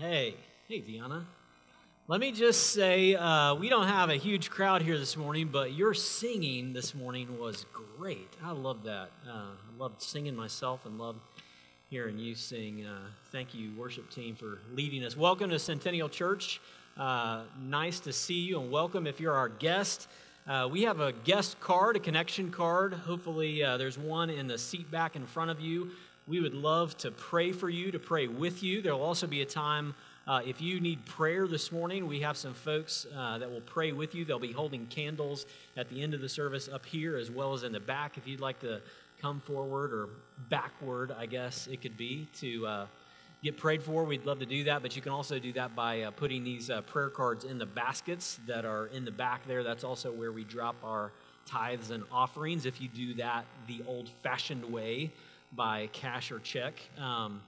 Hey, hey, Deanna. Let me just say, uh, we don't have a huge crowd here this morning, but your singing this morning was great. I love that. Uh, I loved singing myself and loved hearing you sing. Uh, thank you, worship team, for leading us. Welcome to Centennial Church. Uh, nice to see you, and welcome if you're our guest. Uh, we have a guest card, a connection card. Hopefully, uh, there's one in the seat back in front of you. We would love to pray for you, to pray with you. There will also be a time uh, if you need prayer this morning, we have some folks uh, that will pray with you. They'll be holding candles at the end of the service up here as well as in the back. If you'd like to come forward or backward, I guess it could be, to uh, get prayed for, we'd love to do that. But you can also do that by uh, putting these uh, prayer cards in the baskets that are in the back there. That's also where we drop our tithes and offerings if you do that the old fashioned way by cash or check. Um,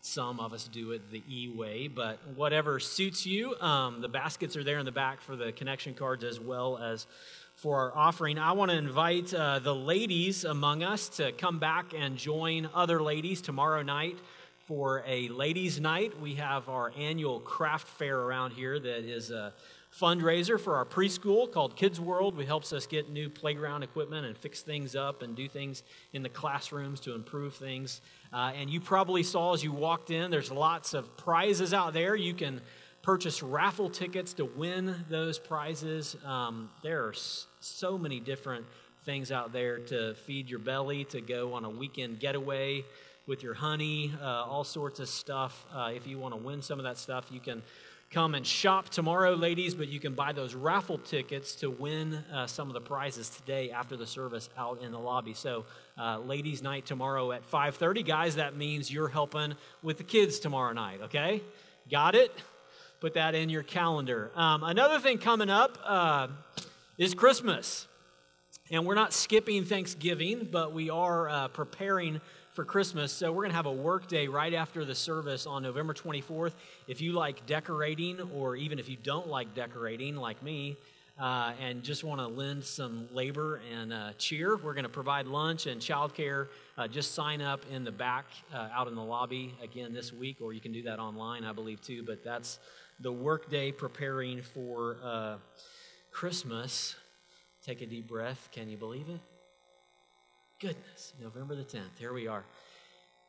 some of us do it the E way, but whatever suits you. Um, the baskets are there in the back for the connection cards as well as for our offering. I want to invite uh, the ladies among us to come back and join other ladies tomorrow night for a ladies' night. We have our annual craft fair around here that is a fundraiser for our preschool called Kids World, which helps us get new playground equipment and fix things up and do things in the classrooms to improve things. Uh, and you probably saw as you walked in, there's lots of prizes out there. You can purchase raffle tickets to win those prizes. Um, there are so many different things out there to feed your belly, to go on a weekend getaway with your honey, uh, all sorts of stuff. Uh, if you want to win some of that stuff, you can come and shop tomorrow, ladies, but you can buy those raffle tickets to win uh, some of the prizes today after the service out in the lobby. So, uh, ladies' night tomorrow at 5:30, guys. That means you're helping with the kids tomorrow night. Okay, got it? Put that in your calendar. Um, another thing coming up uh, is Christmas, and we're not skipping Thanksgiving, but we are uh, preparing for Christmas. So we're going to have a work day right after the service on November 24th. If you like decorating, or even if you don't like decorating, like me, uh, and just want to lend some labor and uh, cheer, we're going to provide lunch and childcare. Uh, just sign up in the back uh, out in the lobby again this week, or you can do that online, I believe, too. But that's the work day preparing for uh, Christmas. Take a deep breath. Can you believe it? Goodness, November the 10th. Here we are.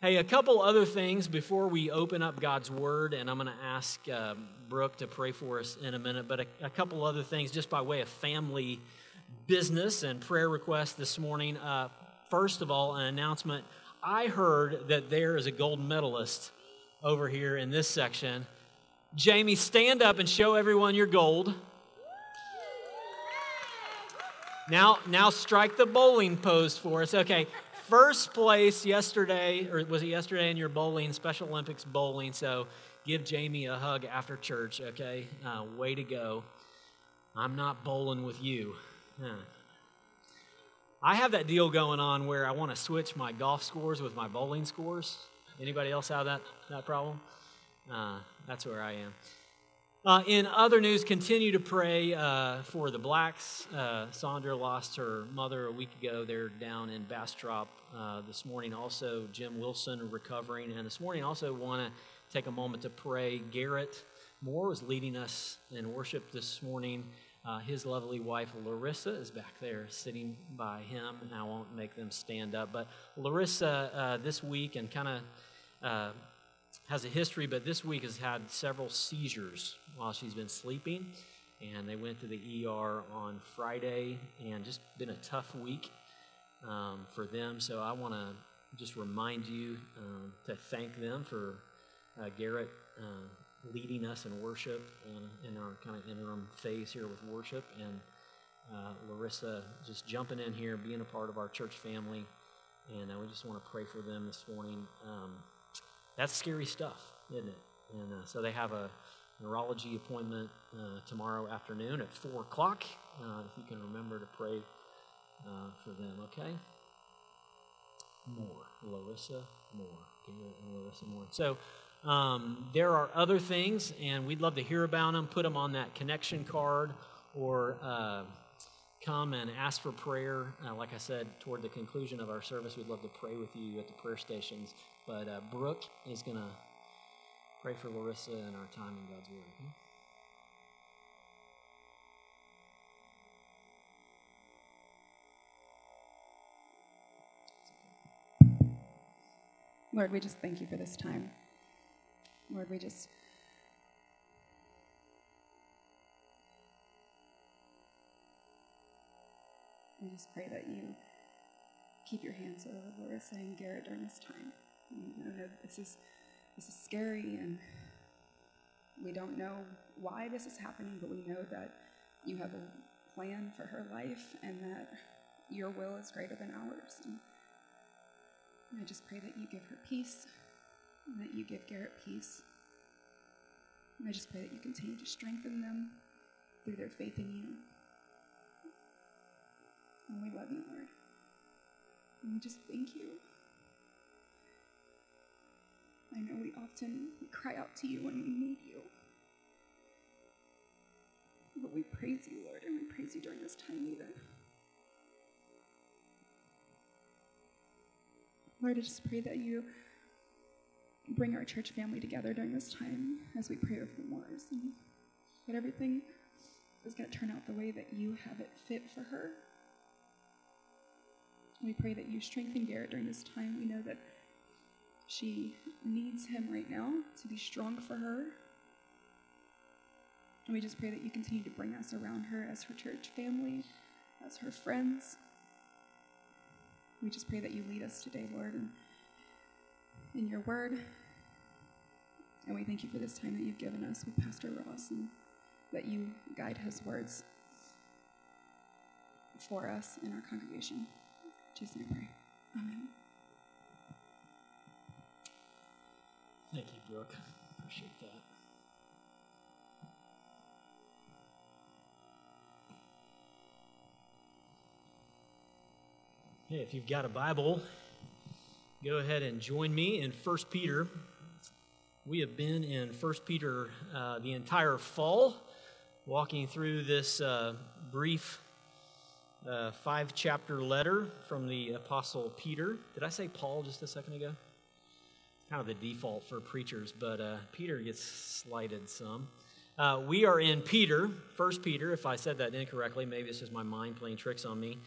Hey, a couple other things before we open up God's Word, and I'm going to ask uh, Brooke to pray for us in a minute, but a, a, couple other things just by way of family business and prayer requests this morning. Uh, first of all, an announcement. I heard that there is a gold medalist over here in this section. Jamie, stand up and show everyone your gold. Now, now strike the bowling pose for us. Okay, first place yesterday, or was it yesterday in your bowling, Special Olympics bowling? So give Jamie a hug after church, okay? Uh, way to go. I'm not bowling with you. Huh. I have that deal going on where I want to switch my golf scores with my bowling scores. Anybody else have that, that problem? Uh, that's where I am. Uh, in other news, continue to pray uh, for the Blacks. Uh, Sandra lost her mother a week ago. They're down in Bastrop uh, this morning. Also, Jim Wilson recovering. And this morning, also want to take a moment to pray. Garrett Moore was leading us in worship this morning. Uh, his lovely wife, Larissa, is back there sitting by him. And I won't make them stand up. But Larissa, uh, this week, and kind of has a history, but this week has had several seizures while she's been sleeping. And they went to the ER on Friday, and just been a tough week um, for them. So I want to just remind you um, to thank them for uh, Garrett uh, leading us in worship and in our kind of interim phase here with worship, and uh, Larissa just jumping in here, being a part of our church family. And uh, we just want to pray for them this morning. Um, that's scary stuff, isn't it? And uh, so they have a neurology appointment uh, tomorrow afternoon at 4 o'clock. Uh, if you can remember to pray uh, for them, okay? Moore. Larissa Moore. Garrett and Larissa Moore. So um, there are other things, and we'd love to hear about them. Put them on that connection card or uh, come and ask for prayer. Uh, like I said, toward the conclusion of our service, we'd love to pray with you at the prayer stations. But uh, Brooke is going to pray for Larissa and our time in God's Word. Okay? Lord, we just thank you for this time. Lord, we just we just pray that you keep your hands over Larissa and Garrett during this time. I know this is this is scary and we don't know why this is happening, but we know that you have a plan for her life and that your will is greater than ours. And I just pray that you give her peace and that you give Garrett peace. And I just pray that you continue to strengthen them through their faith in you. And we love you, Lord. And we just thank you. I know we often cry out to you when we need you. But we praise you, Lord, and we praise you during this time either. Lord, I just pray that you bring our church family together during this time as we pray over Morris and that everything is going to turn out the way that you have it fit for her. We pray that you strengthen Garrett during this time. We know that she needs him right now to be strong for her. And we just pray that you continue to bring us around her as her church family, as her friends. We just pray that you lead us today, Lord, in, in your word. And we thank you for this time that you've given us with Pastor Ross and that you guide his words for us in our congregation. In Jesus' name pray. Amen. Thank you, Brooke. Appreciate that. Hey, if you've got a Bible, go ahead and join me in 1 Peter. We have been in 1 Peter uh, the entire fall, walking through this uh, brief uh, five chapter letter from the Apostle Peter. Did I say Paul just a second ago? Kind of the default for preachers, but uh, Peter gets slighted some. Uh, we are in Peter, 1 Peter. If I said that incorrectly, maybe it's just my mind playing tricks on me.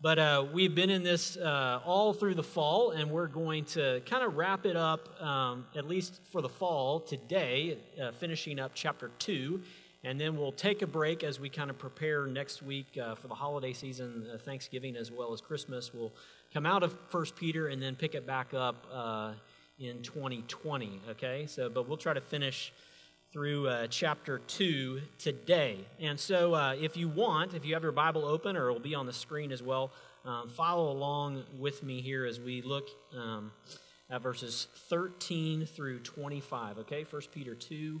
But uh, we've been in this uh, all through the fall, and we're going to kind of wrap it up, um, at least for the fall, today, uh, finishing up chapter 2. And then we'll take a break as we kind of prepare next week uh, for the holiday season, uh, Thanksgiving as well as Christmas. We'll come out of First Peter and then pick it back up uh, in 2020, okay? So, but we'll try to finish through uh, chapter 2 today. And so, uh, if you want, if you have your Bible open, or it will be on the screen as well, um, follow along with me here as we look um, at verses 13 through 25. Okay, First Peter 2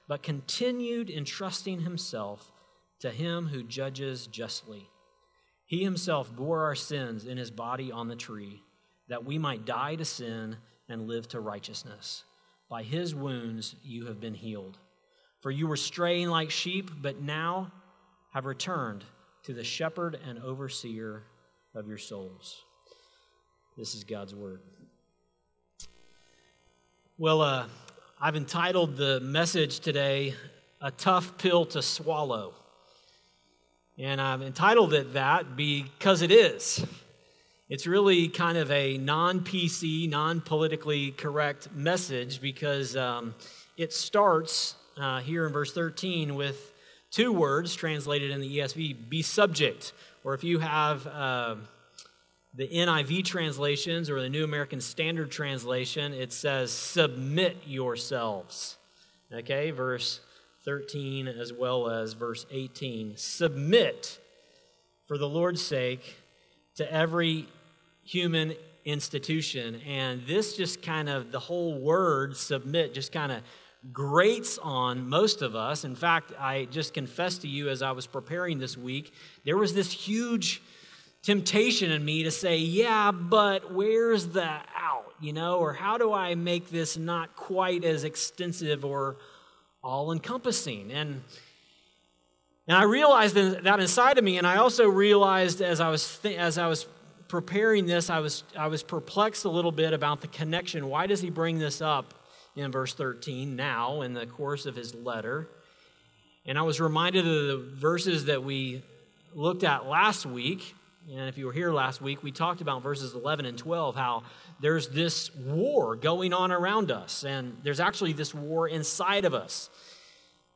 but continued entrusting himself to him who judges justly. He himself bore our sins in his body on the tree, that we might die to sin and live to righteousness. by his wounds you have been healed. For you were straying like sheep, but now have returned to the shepherd and overseer of your souls. This is God's word. Well, uh, I've entitled the message today, A Tough Pill to Swallow. And I've entitled it that because it is. It's really kind of a non PC, non politically correct message because um, it starts uh, here in verse 13 with two words translated in the ESV be subject. Or if you have uh, the NIV translations or the New American Standard Translation, it says submit yourselves. Okay, verse 13 as well as verse 18. Submit for the Lord's sake to every human institution. And this just kind of, the whole word submit just kind of grates on most of us. In fact, I just confessed to you as I was preparing this week, there was this huge temptation in me to say, yeah, but where's the out? You know, or how do I make this not quite as extensive or all encompassing? And and I realized that inside of me, and I also realized as I was th- as I was preparing this, I was, I was perplexed a little bit about the connection. Why does he bring this up in verse 13 now in the course of his letter? And I was reminded of the verses that we looked at last week. And if you were here last week, we talked about verses 11 and 12 how there's this war going on around us, and there's actually this war inside of us.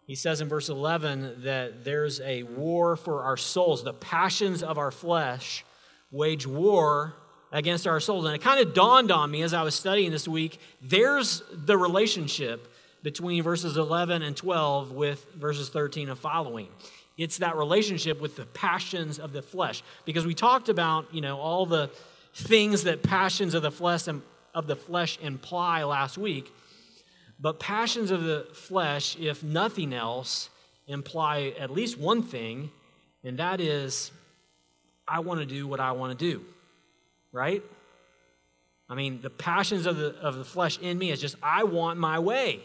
He says in verse 11 that there's a war for our souls, the passions of our flesh wage war against our souls. And it kind of dawned on me as I was studying this week there's the relationship between verses 11 and 12 with verses 13 and following. It's that relationship with the passions of the flesh. Because we talked about, you know, all the things that passions of the flesh and of the flesh imply last week. But passions of the flesh, if nothing else, imply at least one thing, and that is I want to do what I want to do, right? I mean, the passions of the, of the flesh in me is just, I want my way.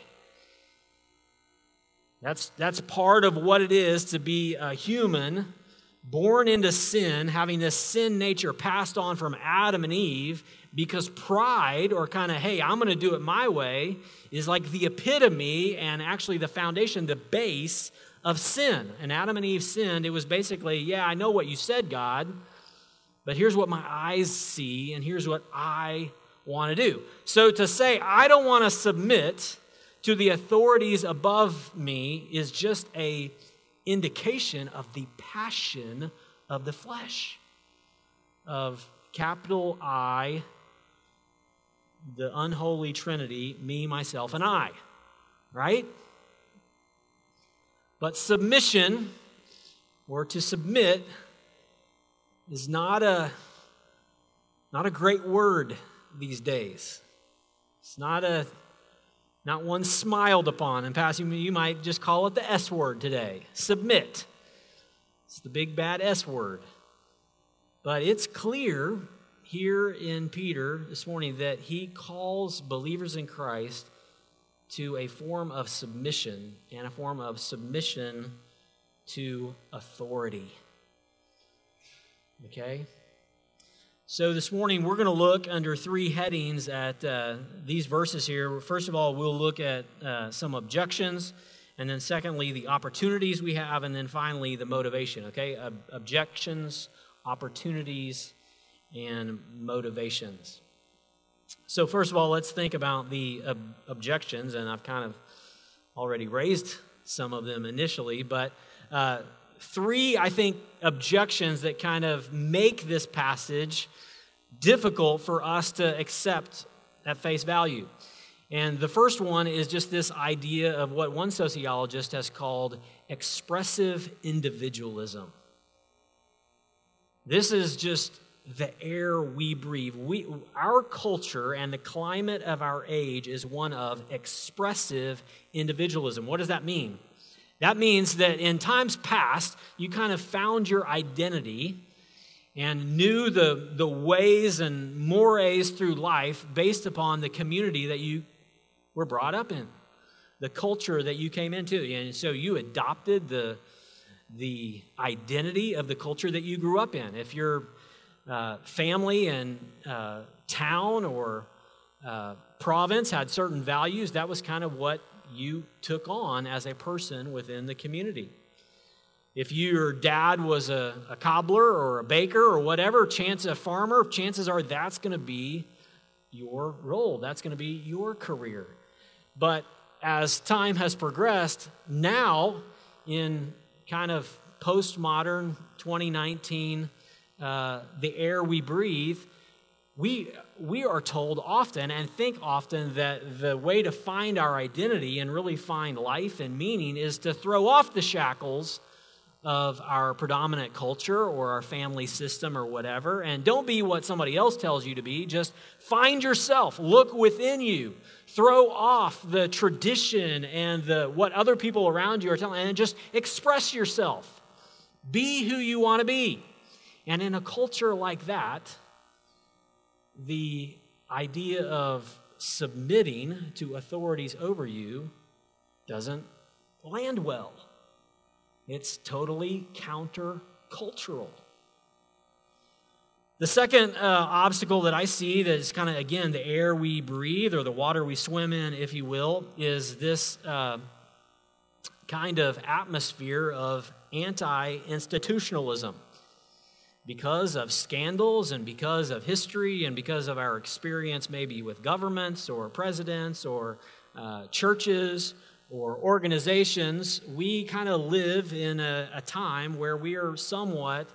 That's, that's part of what it is to be a human born into sin, having this sin nature passed on from Adam and Eve, because pride, or kind of, hey, I'm going to do it my way, is like the epitome and actually the foundation, the base of sin. And Adam and Eve sinned. It was basically, yeah, I know what you said, God, but here's what my eyes see, and here's what I want to do. So to say, I don't want to submit to the authorities above me is just a indication of the passion of the flesh of capital I the unholy trinity me myself and I right but submission, or to submit, is not a, not a great word these days. It's not a not one smiled upon. In passing, you might just call it the S word today. Submit. It's the big bad S word. But it's clear here in Peter this morning that he calls believers in Christ to a form of submission and a form of submission to authority. Okay? So this morning we're going to look under three headings at uh, these verses here. First of all, we'll look at uh, some objections, and then secondly, the opportunities we have, and then finally, the motivation. Okay? Ob- objections, opportunities, and motivations. So, first of all, let's think about the ob- objections, and I've kind of already raised some of them initially, but uh, three, I think, objections that kind of make this passage difficult for us to accept at face value. And the first one is just this idea of what one sociologist has called expressive individualism. This is just the air we breathe. We, our culture and the climate of our age is one of expressive individualism. What does that mean? That means that in times past, you kind of found your identity and knew the, the ways and mores through life based upon the community that you were brought up in, the culture that you came into. And so you adopted the, the identity of the culture that you grew up in. If your uh, family and uh, town or uh, province had certain values, that was kind of what you took on as a person within the community. If your dad was a, a cobbler or a baker or whatever, chance a farmer, chances are that's going to be your role. That's going to be your career. But as time has progressed, now in kind of postmodern 2019, uh, the air we breathe, we, we are told often and think often that the way to find our identity and really find life and meaning is to throw off the shackles of our predominant culture or our family system or whatever. And don't be what somebody else tells you to be. Just find yourself, look within you, throw off the tradition and the, what other people around you are telling, and just express yourself. Be who you want to be. And in a culture like that, the idea of submitting to authorities over you doesn't land well. It's totally countercultural. The second uh, obstacle that I see that is kind of, again, the air we breathe or the water we swim in, if you will, is this uh, kind of atmosphere of anti institutionalism because of scandals and because of history and because of our experience maybe with governments or presidents or uh, churches or organizations, we kind of live in a, a, time where we are somewhat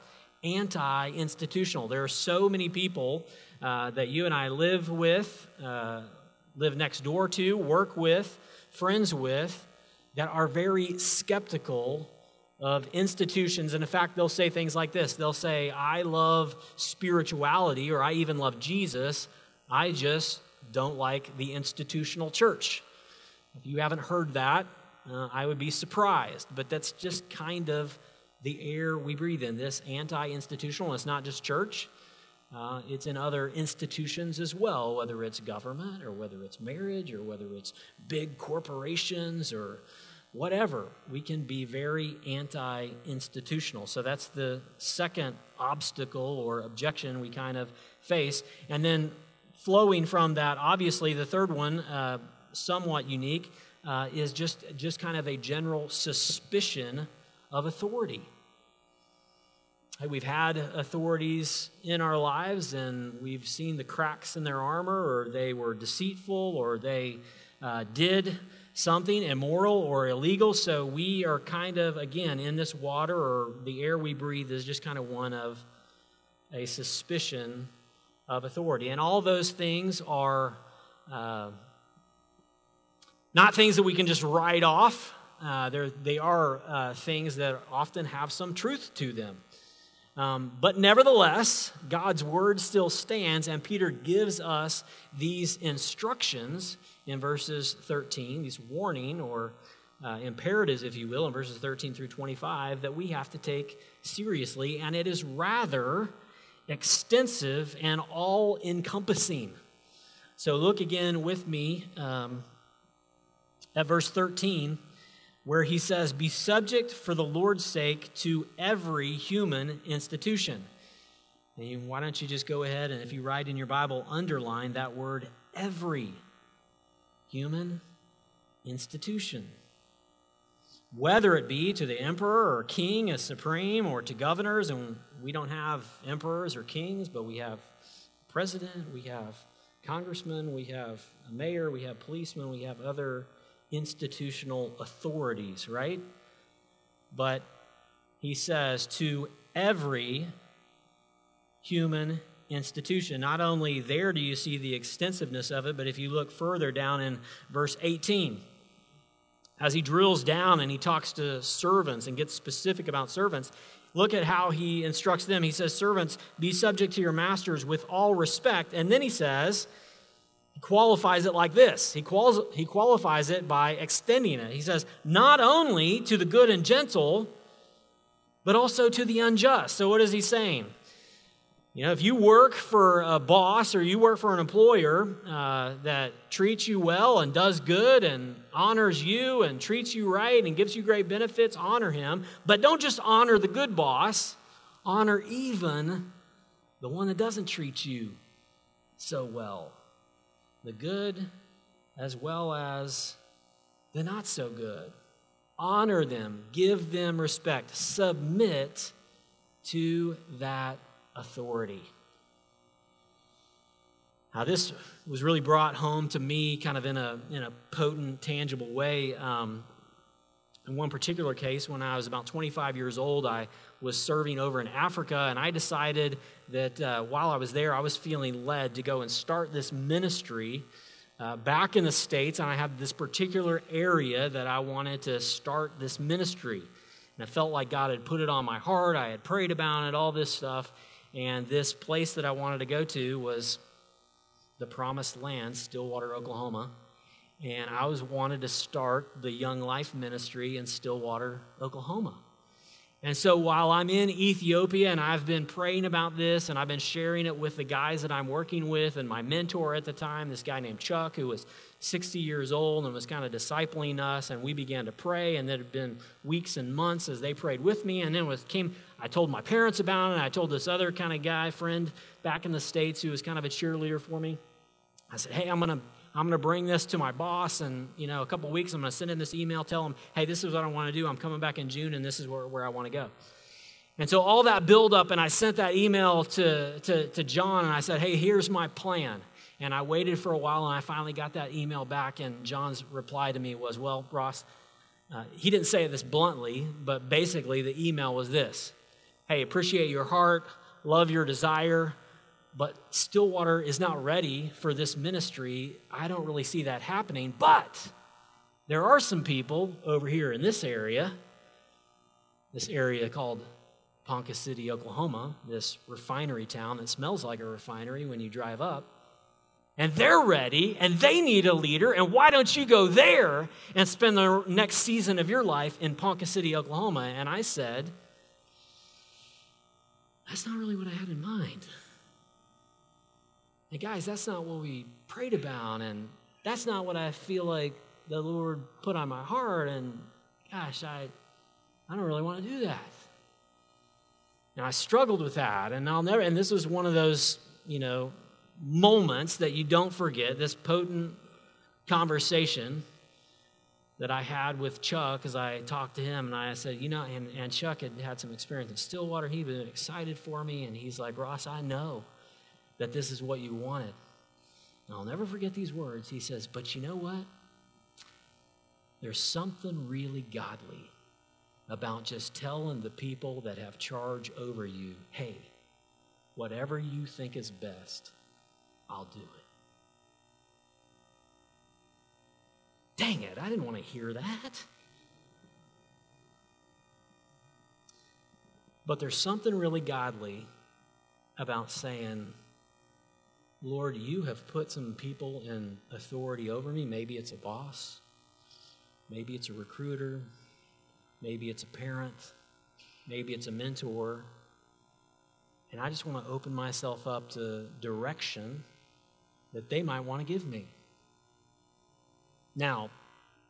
anti institutional. There are so many people uh, that you and I live with, uh, live next door to, work with, friends with, that are very skeptical of institutions. And in fact, they'll say things like this they'll say, I love spirituality, or I even love Jesus. I just don't like the institutional church. If you haven't heard that, uh, I would be surprised. But that's just kind of the air we breathe in this anti institutional. It's not just church, uh, it's in other institutions as well, whether it's government or whether it's marriage or whether it's big corporations or whatever. We can be very anti institutional. So that's the second obstacle or objection we kind of face. And then flowing from that, obviously, the third one, uh, somewhat unique, uh, is just, just kind of a general suspicion of authority. We've had authorities in our lives and we've seen the cracks in their armor, or they were deceitful, or they uh, did something immoral or illegal. So we are kind of, again, in this water or the air we breathe is just kind of one of a suspicion of authority. And all those things are uh, not things that we can just write off. Uh, they are uh, things that often have some truth to them. Um, but nevertheless, God's word still stands, and Peter gives us these instructions in verses 13, these warning or uh, imperatives, if you will, in verses 13 through 25, that we have to take seriously, and it is rather extensive and all encompassing. So look again with me um, at verse 13, where he says, Be subject for the Lord's sake to every human institution. And why don't you just go ahead and, if you write in your Bible, underline that word every human institution. Whether it be to the emperor or king as supreme or to governors, and we don't have emperors or kings, but we have president, we have congressmen, we have a mayor, we have policemen, we have other institutional authorities, right? But he says to every human institution. Not only there do you see the extensiveness of it, but if you look further down in verse 18, as he drills down and he talks to servants and gets specific about servants, look at how he instructs them. He says, Servants, be subject to your masters with all respect. And then he says, he qualifies it like this he, quals- he qualifies it by extending it. He says, Not only to the good and gentle, but also to the unjust. So, what is he saying? You know, if you work for a boss or you work for an employer uh, that treats you well and does good and honors you and treats you right and gives you great benefits, honor him. But don't just honor the good boss, honor even the one that doesn't treat you so well. The good as well as the not so good. Honor them, give them respect, submit to that authority. Now, this was really brought home to me kind of in a, in a potent, tangible way. Um, in one particular case, when I was about 25 years old, I was serving over in Africa, and I decided that uh, while I was there, I was feeling led to go and start this ministry uh, back in the States. And I had this particular area that I wanted to start this ministry. And I felt like God had put it on my heart. I had prayed about it, all this stuff. And this place that I wanted to go to was the promised land, Stillwater, Oklahoma. And I was wanted to start the Young Life Ministry in Stillwater, Oklahoma. And so while I'm in Ethiopia and I've been praying about this and I've been sharing it with the guys that I'm working with and my mentor at the time, this guy named Chuck, who was 60 years old and was kind of discipling us, and we began to pray. And it had been weeks and months as they prayed with me. And then it came, I told my parents about it, and I told this other kind of guy, friend back in the States who was kind of a cheerleader for me. I said, Hey, I'm going to I'm going to bring this to my boss, and you know, a couple weeks, I'm going to send in this email, tell him, hey, this is what I want to do. I'm coming back in June, and this is where, where I want to go. And so all that build up, and I sent that email to, to, to John, and I said, hey, here's my plan. And I waited for a while, and I finally got that email back, and John's reply to me was, well, Ross, uh, he didn't say this bluntly, but basically the email was this Hey, appreciate your heart, love your desire, but Stillwater is not ready for this ministry. I don't really see that happening. But there are some people over here in this area, this area called Ponca City, Oklahoma, this refinery town that smells like a refinery when you drive up. And they're ready and they need a leader. And why don't you go there and spend the next season of your life in Ponca City, Oklahoma? And I said, That's not really what I had in mind. And guys, that's not what we prayed about, and that's not what I feel like the Lord put on my heart. And gosh, I, I don't really want to do that. And I struggled with that, and I'll never. And this was one of those, you know, moments that you don't forget. This potent conversation that I had with Chuck as I talked to him, and I said, you know, and, and Chuck had had some experience in Stillwater. He'd been excited for me, and he's like, Ross, I know that this is what you wanted. And I'll never forget these words. He says, But you know what? There's something really godly about just telling the people that have charge over you, hey, whatever you think is best, I'll do it. Dang it, I didn't want to hear that. But there's something really godly about saying, Lord, you have put some people in authority over me. Maybe it's a boss, maybe it's a recruiter, maybe it's a parent, maybe it's a mentor. And I just want to open myself up to direction that they might want to give me. Now,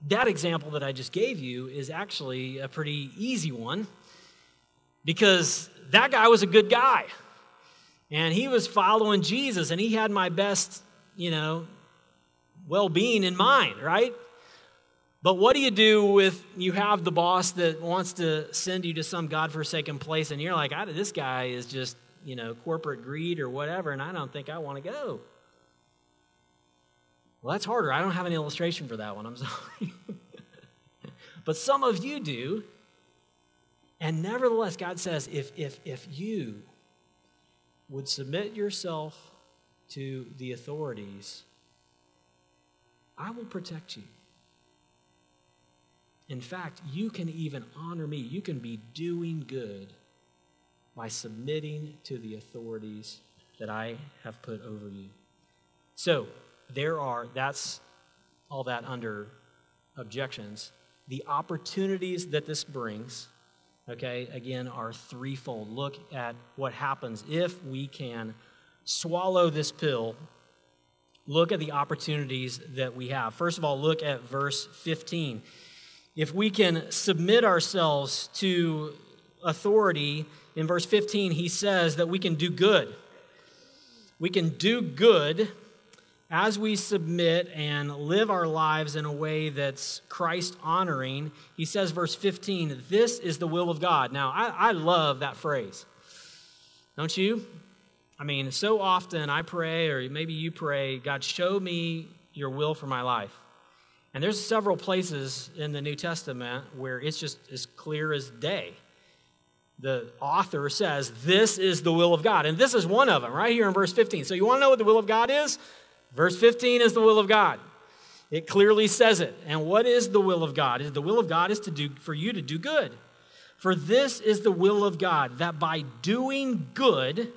that example that I just gave you is actually a pretty easy one because that guy was a good guy and he was following Jesus, and he had my best, you know, well being in mind, right? But what do you do with you have the boss that wants to send you to some godforsaken place, and you're like, this guy is just, you know, corporate greed or whatever, and I don't think I want to go. Well, that's harder. I don't have an illustration for that one. I'm sorry. but some of you do. And nevertheless, God says, if, if, if you would submit yourself to the authorities, I will protect you. In fact, you can even honor me. You can be doing good by submitting to the authorities that I have put over you. So, there are, that's all that under objections. The opportunities that this brings okay, again, are threefold. Look at what happens if we can swallow this pill. Look at the opportunities that we have. First of all, look at verse 15. If we can submit ourselves to authority, in verse 15, he says that we can do good. We can do good as we submit and live our lives in a way that's Christ honoring, he says, verse 15, this is the will of God. Now, I, I, love that phrase. Don't you? I mean, so often I pray, or maybe you pray, God, show me your will for my life. And there's several places in the New Testament where it's just as clear as day. The author says, This is the will of God. And this is one of them, right here in verse 15. So, you want to know what the will of God is? Verse 15 is the will of God. It clearly says it. And what is the will of God? The will of God is to do for you to do good. For this is the will of God, that by doing good,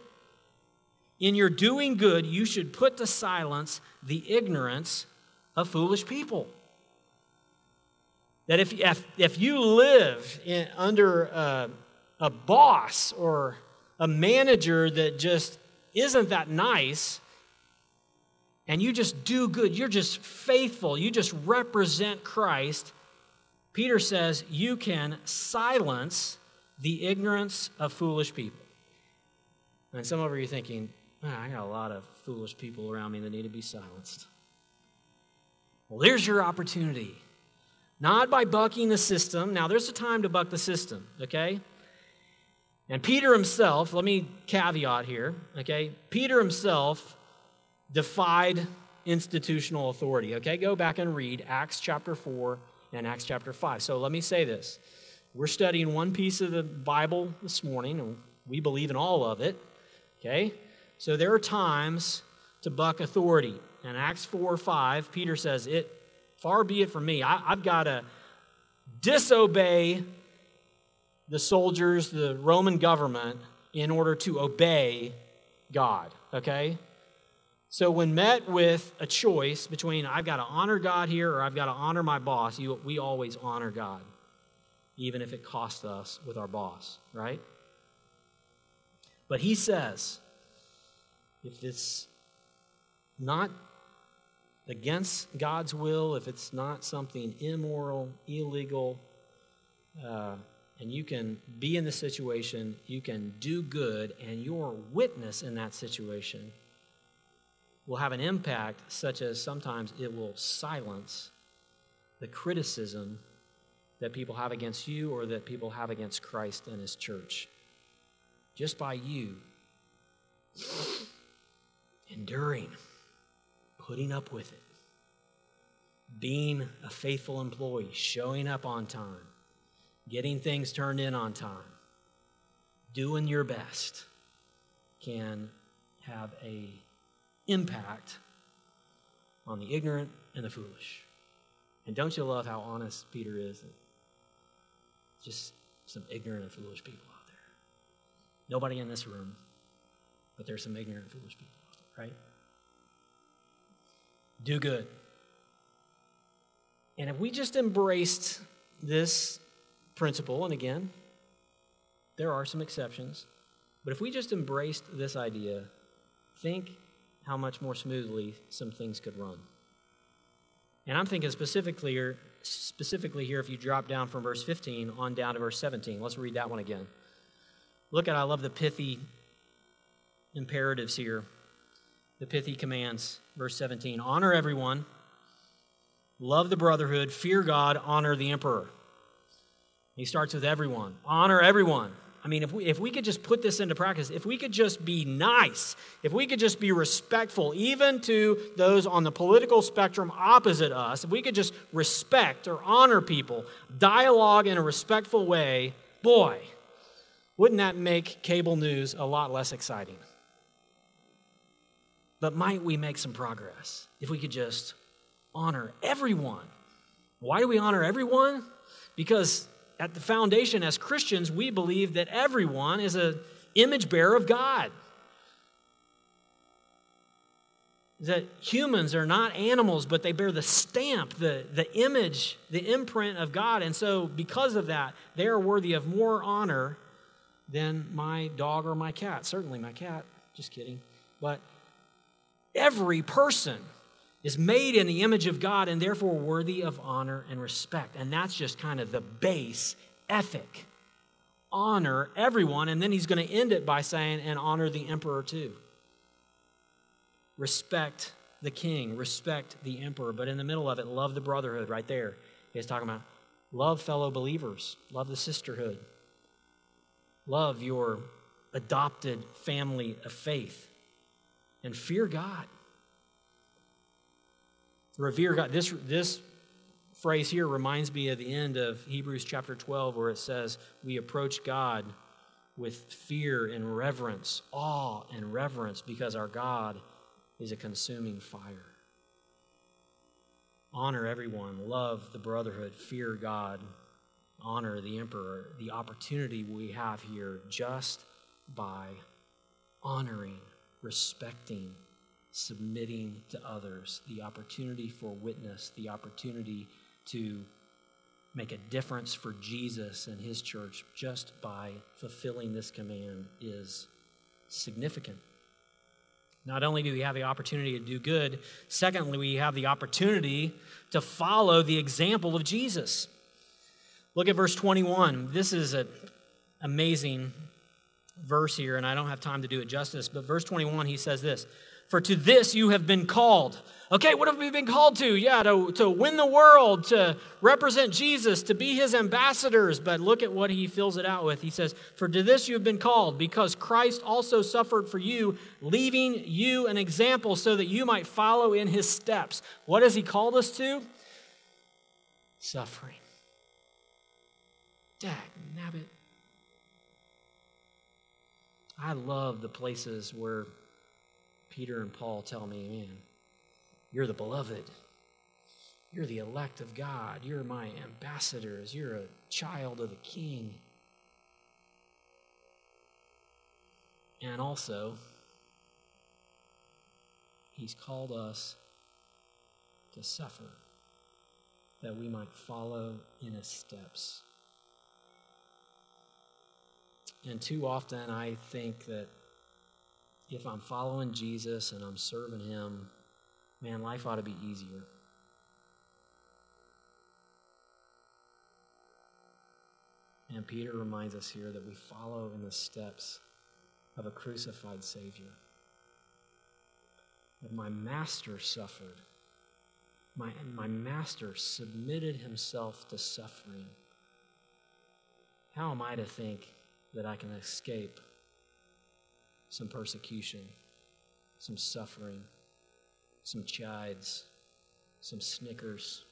in your doing good, you should put to silence the ignorance of foolish people. That if, if, if you live in, under a, a boss or a manager that just isn't that nice, and you just do good, you're just faithful, you just represent Christ, Peter says you can silence the ignorance of foolish people. And some of you are thinking, I got a lot of foolish people around me that need to be silenced. Well, there's your opportunity. Not by bucking the system. Now, there's a time to buck the system, okay? And Peter himself, let me caveat here, okay? Peter himself defied institutional authority. Okay, go back and read Acts chapter 4 and Acts chapter 5. So let me say this. We're studying one piece of the Bible this morning, and we believe in all of it. Okay? So there are times to buck authority. In Acts 4 5, Peter says, It far be it from me. I, I've got to disobey the soldiers, the Roman government, in order to obey God. Okay? So, when met with a choice between I've got to honor God here or I've got to honor my boss, you, we always honor God, even if it costs us with our boss, right? But he says, if it's not against God's will, if it's not something immoral, illegal, uh, and you can be in the situation, you can do good, and your witness in that situation will have an impact such as sometimes it will silence the criticism that people have against you or that people have against Christ and his church. Just by you enduring, putting up with it, being a faithful employee, showing up on time, getting things turned in on time, doing your best can have a impact on the ignorant and the foolish. And don't you love how honest Peter is? Just some ignorant and foolish people out there. Nobody in this room, but there's some ignorant and foolish people out there, right? Do good. And if we just embraced this principle, and again, there are some exceptions, but if we just embraced this idea, think how much more smoothly some things could run. And I'm thinking specifically here, specifically here, if you drop down from verse 15 on down to verse 17. Let's read that one again. Look at, I love the pithy imperatives here, the pithy commands. Verse 17 Honor everyone, love the brotherhood, fear God, honor the emperor. He starts with everyone. Honor everyone. I mean, if we, if we could just put this into practice, if we could just be nice, if we could just be respectful, even to those on the political spectrum opposite us, if we could just respect or honor people, dialogue in a respectful way, boy, wouldn't that make cable news a lot less exciting? But might we make some progress if we could just honor everyone? Why do we honor everyone? Because at the foundation as Christians, we believe that everyone is an image bearer of God. that humans are not animals, but they bear the stamp, the, the image, the imprint of God. And so, because of that, they are worthy of more honor than my dog or my cat. Certainly, my cat. Just kidding. But every person is made in the image of God and therefore worthy of honor and respect. And that's just kind of the base ethic. Honor everyone. And then he's going to end it by saying, and honor the emperor too respect the king, respect the emperor. But in the middle of it, love the brotherhood right there. He's talking about love fellow believers, love the sisterhood, love your adopted family of faith, and fear God. Revere God. This, this phrase here reminds me of the end of Hebrews chapter 12, where it says, We approach God with fear and reverence, awe and reverence, because our God is a consuming fire. Honor everyone, love the brotherhood, fear God, honor the emperor. The opportunity we have here just by honoring, respecting, submitting to others, the opportunity for witness, the opportunity to make a difference for Jesus and his church just by fulfilling this command is significant. Not only do we have the opportunity to do good, secondly, we have the opportunity to follow the example of Jesus. Look at verse 21. This is an amazing verse here, and I don't have time to do it justice, but verse 21, he says this For to this you have been called Okay, what have we been called to? Yeah, to, to win the world, to represent Jesus, to be his ambassadors. But look at what he fills it out with. He says, For to this you have been called, because Christ also suffered for you, leaving you an example so that you might follow in his steps. What has he called us to? Suffering. Dag nabbit. I love the places where Peter and Paul tell me, man, you're the beloved. You're the elect of God. You're my ambassadors. You're a child of the King. And also, He's called us to suffer that we might follow in His steps. And too often, I think that if I'm following Jesus and I'm serving Him, man, life ought to be easier. And Peter reminds us here that we follow in the steps of a crucified Savior. That my master suffered. My, my master submitted himself to suffering. How am I to think that I can escape some persecution, some suffering? some chides, some snickers,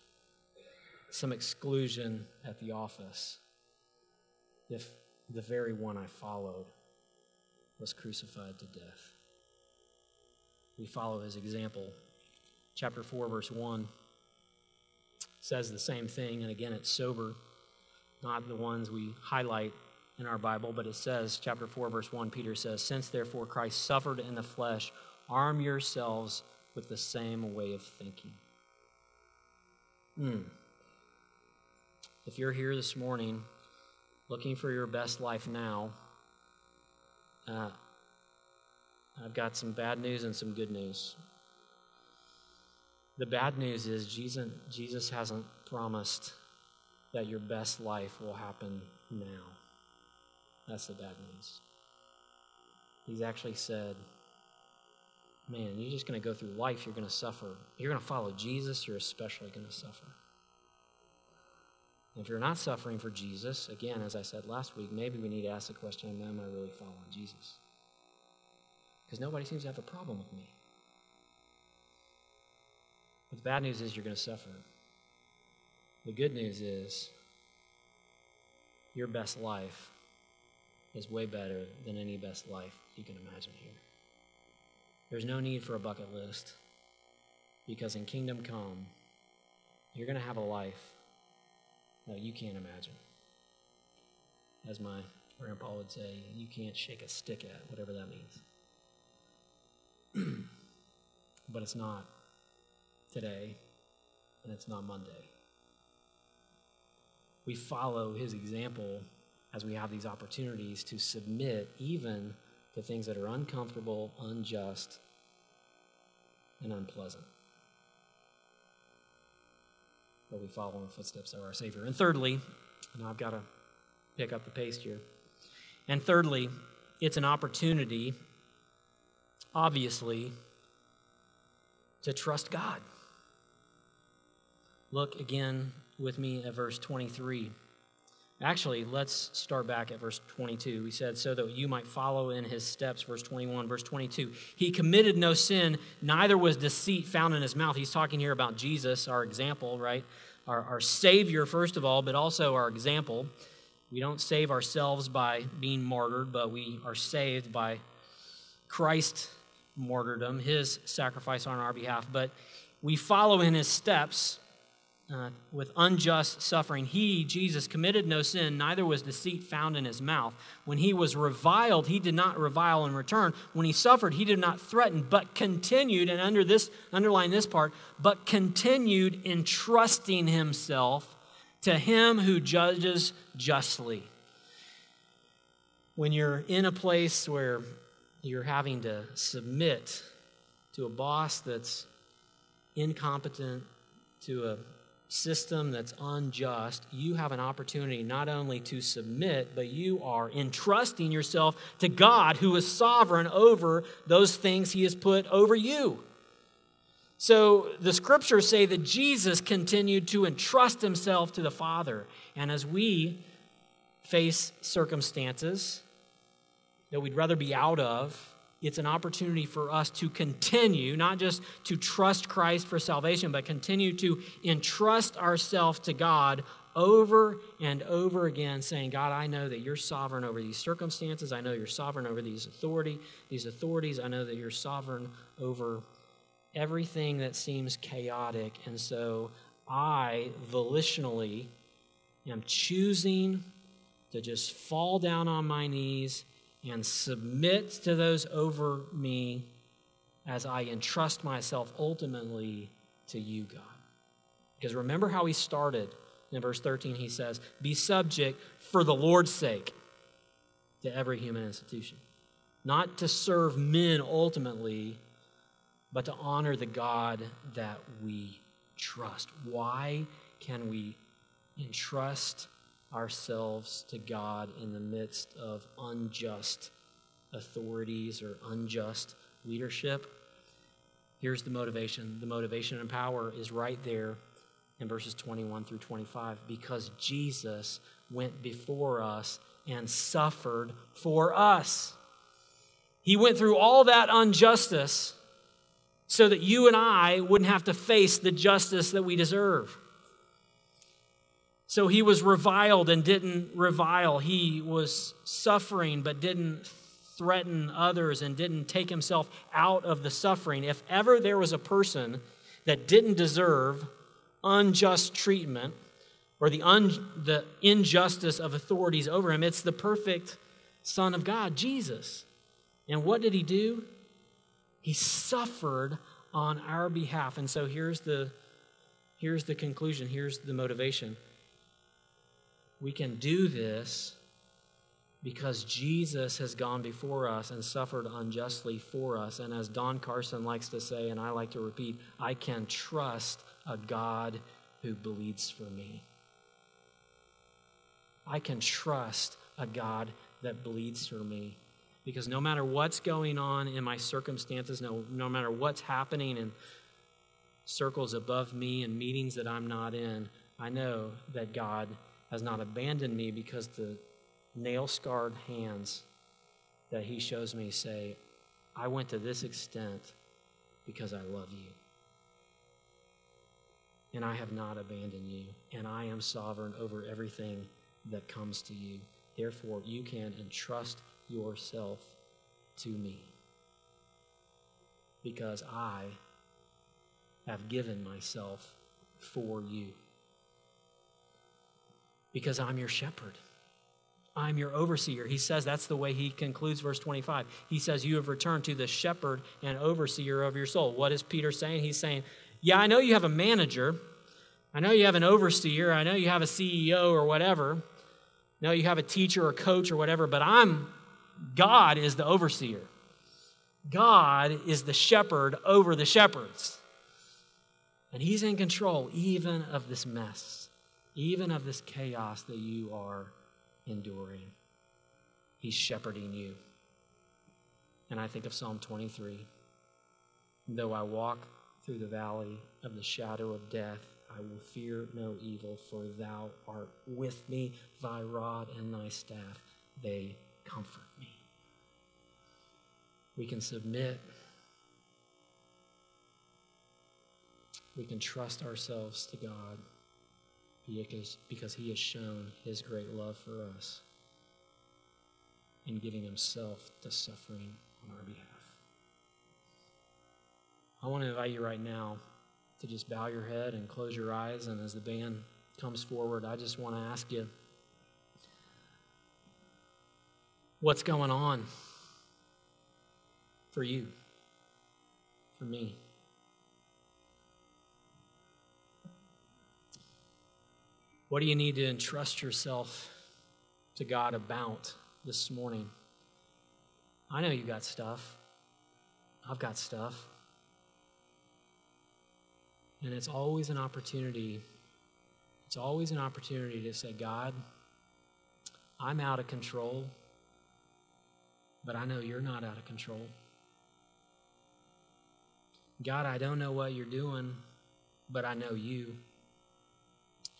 some exclusion at the office if the very one I followed was crucified to death. We follow his example. Chapter 4, verse 1 says the same thing, and again, it's sober, not the ones we highlight in our Bible, but it says, chapter 4, verse 1, Peter says, Since therefore Christ suffered in the flesh, arm yourselves with the same way of thinking. Hmm. If you're here this morning looking for your best life now, uh, I've got some bad news and some good news. The bad news is Jesus, Jesus hasn't promised that your best life will happen now. That's the bad news. He's actually said, man, you're just going to go through life, you're going to suffer. You're going to follow Jesus, you're especially going to suffer. And If you're not suffering for Jesus, again, as I said last week, maybe we need to ask the question Am I really following Jesus? Because nobody seems to have a problem with me. But the bad news is you're going to suffer. The good news is your best life is way better than any best life you can imagine here. There's no need for a bucket list because in Kingdom Come, you're going to have a life that you can't imagine. As my grandpa would say, you can't shake a stick at, whatever that means. but it's not today, and it's not Monday. We follow his example as we have these opportunities to submit even to things that are uncomfortable, unjust, and unpleasant. But we follow in the footsteps of our Savior. And thirdly, and I've got to pick up the pace here. And thirdly, it's an opportunity, obviously, to trust God. Look again with me at verse 23. Actually, let's start back at verse 22. He said, So that you might follow in his steps. Verse 21, verse 22. He committed no sin, neither was deceit found in his mouth. He's talking here about Jesus, our example, right? Our, our Savior, first of all, but also our example. We don't save ourselves by being martyred, but we are saved by Christ's martyrdom, his sacrifice on our behalf. But we follow in his steps uh, with unjust suffering. He, Jesus, committed no sin, neither was deceit found in his mouth. When he was reviled, he did not revile in return. When he suffered, he did not threaten, but continued, and under this, underline this part, but continued entrusting himself to him who judges justly. When you're in a place where you're having to submit to a boss that's incompetent, to a system that's unjust, you have an opportunity not only to submit, but you are entrusting yourself to God who is sovereign over those things he has put over you. So the scriptures say that Jesus continued to entrust himself to the Father. And as we face circumstances that we'd rather be out of, it's an opportunity for us to continue, not just to trust Christ for salvation, but continue to entrust ourselves to God over and over again, saying, God, I know that you're sovereign over these circumstances. I know you're sovereign over these authority, these authorities. I know that you're sovereign over everything that seems chaotic. And so I volitionally am choosing to just fall down on my knees and submit to those over me as I entrust myself ultimately to you, God. Because remember how he started in verse 13, he says, Be subject for the Lord's sake to every human institution. Not to serve men ultimately, but to honor the God that we trust. Why can we entrust ourselves to God in the midst of unjust authorities or unjust leadership. Here's the motivation the motivation and power is right there in verses 21 through 25 because Jesus went before us and suffered for us. He went through all that injustice so that you and I wouldn't have to face the justice that we deserve. So he was reviled and didn't revile. He was suffering but didn't threaten others and didn't take himself out of the suffering. If ever there was a person that didn't deserve unjust treatment or the, un, the injustice of authorities over him, it's the perfect Son of God, Jesus. And what did he do? He suffered on our behalf. And so here's the, here's the conclusion, here's the motivation. We can do this because Jesus has gone before us and suffered unjustly for us. And as Don Carson likes to say, and I like to repeat, I can trust a God who bleeds for me. I can trust a God that bleeds for me. Because no matter what's going on in my circumstances, no, no matter what's happening in circles above me and meetings that I'm not in, I know that God has not abandoned me because the nail scarred hands that he shows me say, I went to this extent because I love you. And I have not abandoned you, and I am sovereign over everything that comes to you. Therefore, you can entrust yourself to me because I have given myself for you because I'm your shepherd. I'm your overseer. He says that's the way he concludes verse 25. He says, You have returned to the shepherd and overseer of your soul. What is Peter saying? He's saying, Yeah, I know you have a manager. I know you have an overseer. I know you have a CEO or whatever. Know you have a teacher or coach or whatever, but I'm, God is the overseer. God is the shepherd over the shepherds. And he's in control even of this mess, even of this chaos that you are enduring. He's shepherding you. And I think of Psalm 23. Though I walk through the valley of the shadow of death, I will fear no evil, for thou art with me, thy rod and thy staff, they comfort me. We can submit. We can trust ourselves to God because, He has shown His great love for us in giving Himself to suffering on our behalf. I want to invite you right now to just bow your head and close your eyes. And as the band comes forward, I just want to ask you what's going on for you, for me. What do you need to entrust yourself to God about this morning? I know you got stuff. I've got stuff. And it's always an opportunity. It's always an opportunity to say, God, I'm out of control, but I know you're not out of control. God, I don't know what you're doing, but I know you.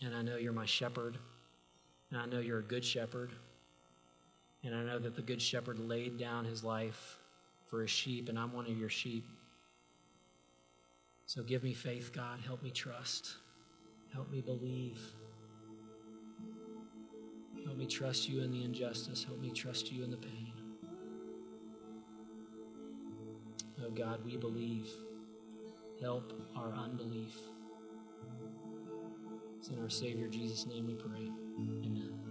And I know you're my shepherd. And I know you're a good shepherd. And I know that the good shepherd laid down his life for his sheep, and I'm one of your sheep. So give me faith, God. Help me trust. Help me believe. Help me trust you in the injustice. Help me trust you in the pain. Oh God, we believe. Help our unbelief. It's in our Savior Jesus' name we pray. Amen.